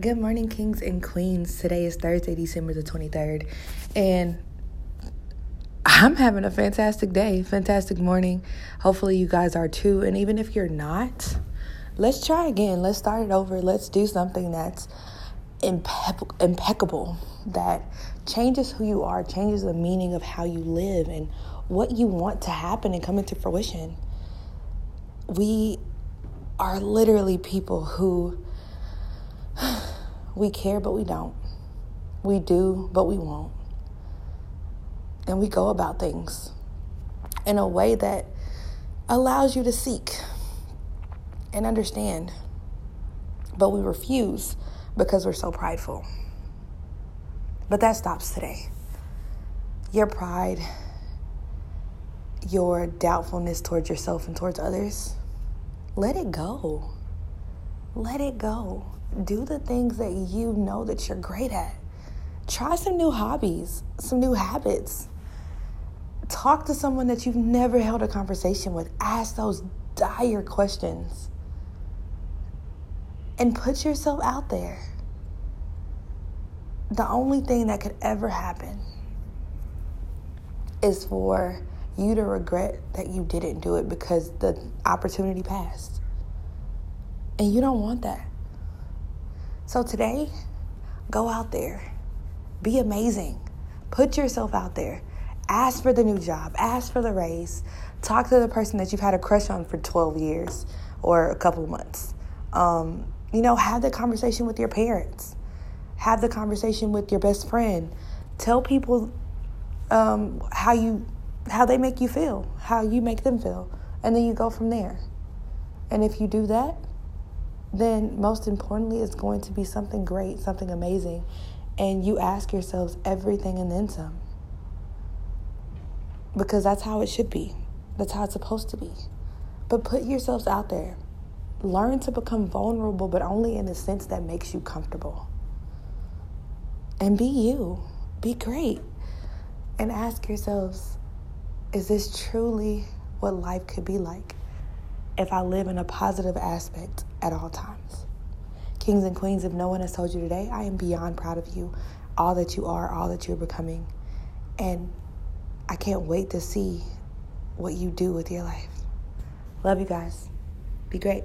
Good morning, kings and queens. Today is Thursday, December the 23rd, and I'm having a fantastic day, fantastic morning. Hopefully, you guys are too. And even if you're not, let's try again. Let's start it over. Let's do something that's impe- impeccable, that changes who you are, changes the meaning of how you live and what you want to happen and come into fruition. We are literally people who we care, but we don't. We do, but we won't. And we go about things in a way that allows you to seek and understand. But we refuse because we're so prideful. But that stops today. Your pride, your doubtfulness towards yourself and towards others, let it go. Let it go do the things that you know that you're great at. Try some new hobbies, some new habits. Talk to someone that you've never held a conversation with. Ask those dire questions. And put yourself out there. The only thing that could ever happen is for you to regret that you didn't do it because the opportunity passed. And you don't want that. So today, go out there, be amazing, put yourself out there, ask for the new job, ask for the raise, talk to the person that you've had a crush on for 12 years or a couple months. Um, you know, have the conversation with your parents, have the conversation with your best friend. Tell people um, how you how they make you feel, how you make them feel, and then you go from there. And if you do that, then most importantly, it's going to be something great, something amazing. And you ask yourselves everything and then some. Because that's how it should be, that's how it's supposed to be. But put yourselves out there. Learn to become vulnerable, but only in the sense that makes you comfortable. And be you, be great. And ask yourselves is this truly what life could be like? If I live in a positive aspect at all times. Kings and queens, if no one has told you today, I am beyond proud of you, all that you are, all that you're becoming. And I can't wait to see what you do with your life. Love you guys. Be great.